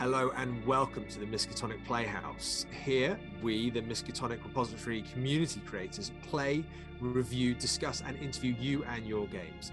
Hello and welcome to the Miskatonic Playhouse. Here, we, the Miskatonic Repository community creators, play, review, discuss, and interview you and your games.